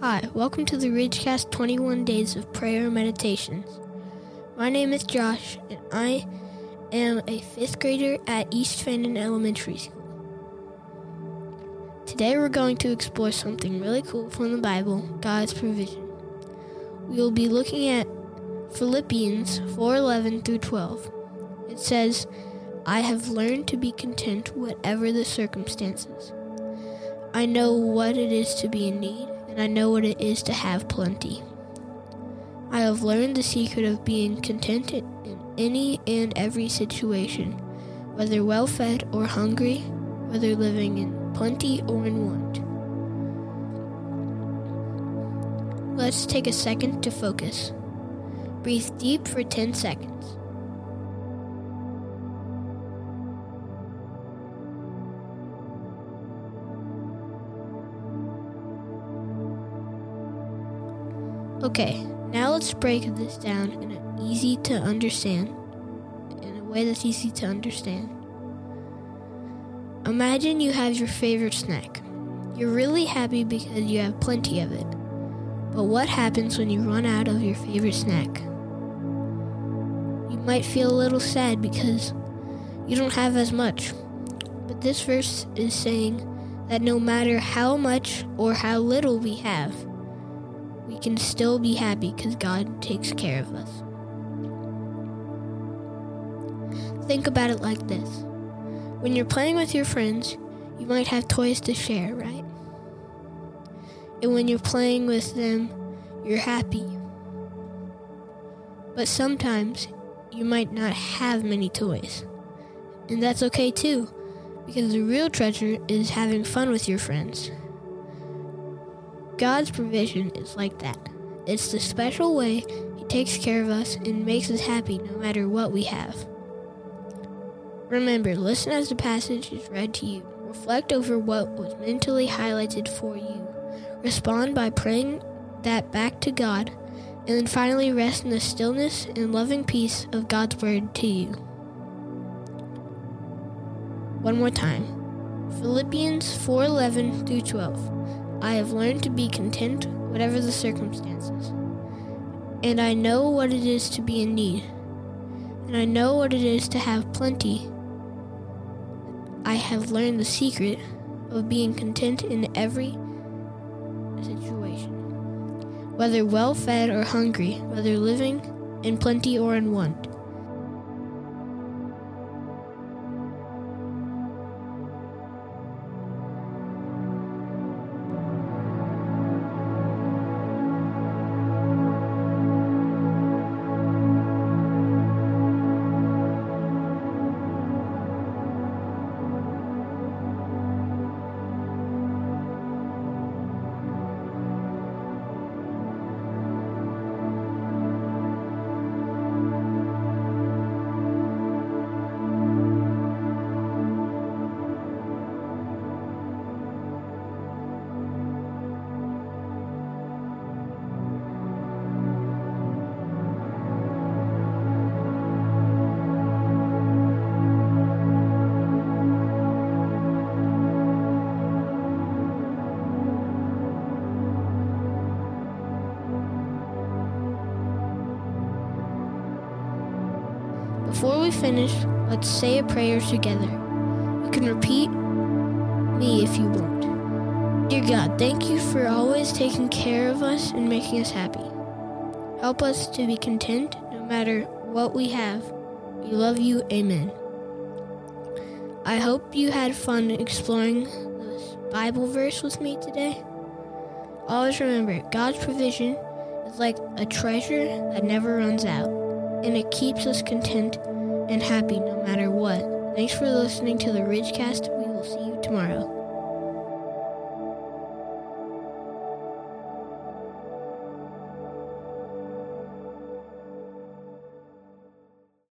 Hi, welcome to the Ridgecast 21 Days of Prayer Meditations. My name is Josh, and I am a fifth grader at East Fannin Elementary School. Today we're going to explore something really cool from the Bible God's provision. We will be looking at Philippians 4:11 through 12. It says, "I have learned to be content whatever the circumstances. I know what it is to be in need, and I know what it is to have plenty. I have learned the secret of being contented in any and every situation, whether well fed or hungry, whether living in plenty or in want. Let's take a second to focus. Breathe deep for 10 seconds. Okay, now let's break this down in an easy to understand, in a way that's easy to understand. Imagine you have your favorite snack. You're really happy because you have plenty of it. But what happens when you run out of your favorite snack? You might feel a little sad because you don't have as much. But this verse is saying that no matter how much or how little we have, we can still be happy because God takes care of us. Think about it like this when you're playing with your friends, you might have toys to share, right? And when you're playing with them, you're happy. But sometimes you might not have many toys. And that's okay too, because the real treasure is having fun with your friends. God's provision is like that. It's the special way He takes care of us and makes us happy no matter what we have. Remember, listen as the passage is read to you. Reflect over what was mentally highlighted for you. Respond by praying that back to God, and then finally rest in the stillness and loving peace of God's word to you. One more time. Philippians 4:11 through 12. I have learned to be content whatever the circumstances. And I know what it is to be in need. And I know what it is to have plenty. I have learned the secret of being content in every situation, whether well fed or hungry, whether living in plenty or in want. Before we finish, let's say a prayer together. You can repeat me if you want. Dear God, thank you for always taking care of us and making us happy. Help us to be content no matter what we have. We love you. Amen. I hope you had fun exploring this Bible verse with me today. Always remember, God's provision is like a treasure that never runs out and it keeps us content and happy no matter what. Thanks for listening to the Ridgecast. We will see you tomorrow.